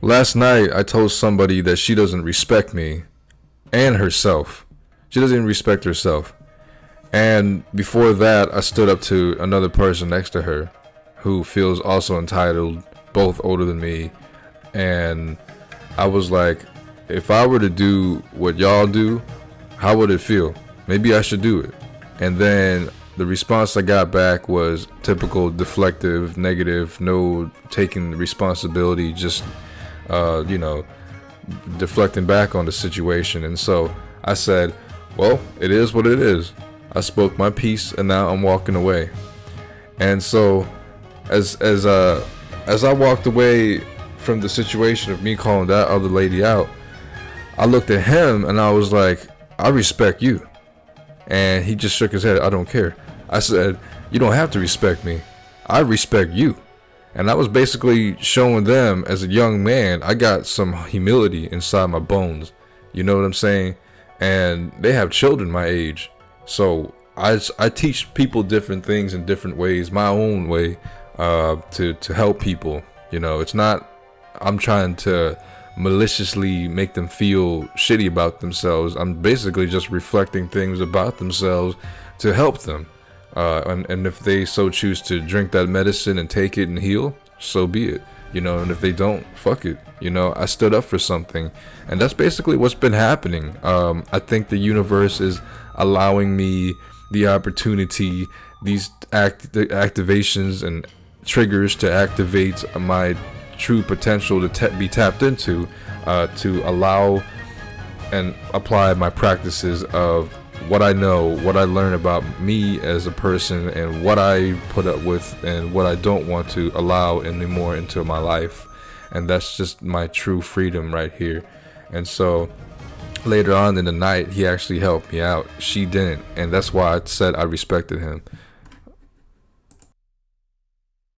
last night I told somebody that she doesn't respect me and herself. She doesn't even respect herself. And before that, I stood up to another person next to her who feels also entitled, both older than me. And I was like, if I were to do what y'all do, how would it feel? Maybe I should do it. And then the response I got back was typical deflective, negative, no taking responsibility, just, uh, you know, deflecting back on the situation. And so I said, well, it is what it is. I spoke my piece and now I'm walking away. And so as as uh as I walked away from the situation of me calling that other lady out, I looked at him and I was like, I respect you. And he just shook his head, I don't care. I said, You don't have to respect me. I respect you. And I was basically showing them as a young man, I got some humility inside my bones. You know what I'm saying? And they have children my age. So I, I teach people different things in different ways, my own way, uh, to, to help people. You know, it's not, I'm trying to maliciously make them feel shitty about themselves. I'm basically just reflecting things about themselves to help them. Uh, and, and if they so choose to drink that medicine and take it and heal, so be it. You know, and if they don't, fuck it. You know, I stood up for something. And that's basically what's been happening. Um, I think the universe is allowing me the opportunity, these act activations and triggers to activate my true potential to be tapped into, uh, to allow and apply my practices of what I know, what I learn about me as a person, and what I put up with, and what I don't want to allow anymore into my life. And that's just my true freedom right here. And so later on in the night, he actually helped me out. She didn't. And that's why I said I respected him.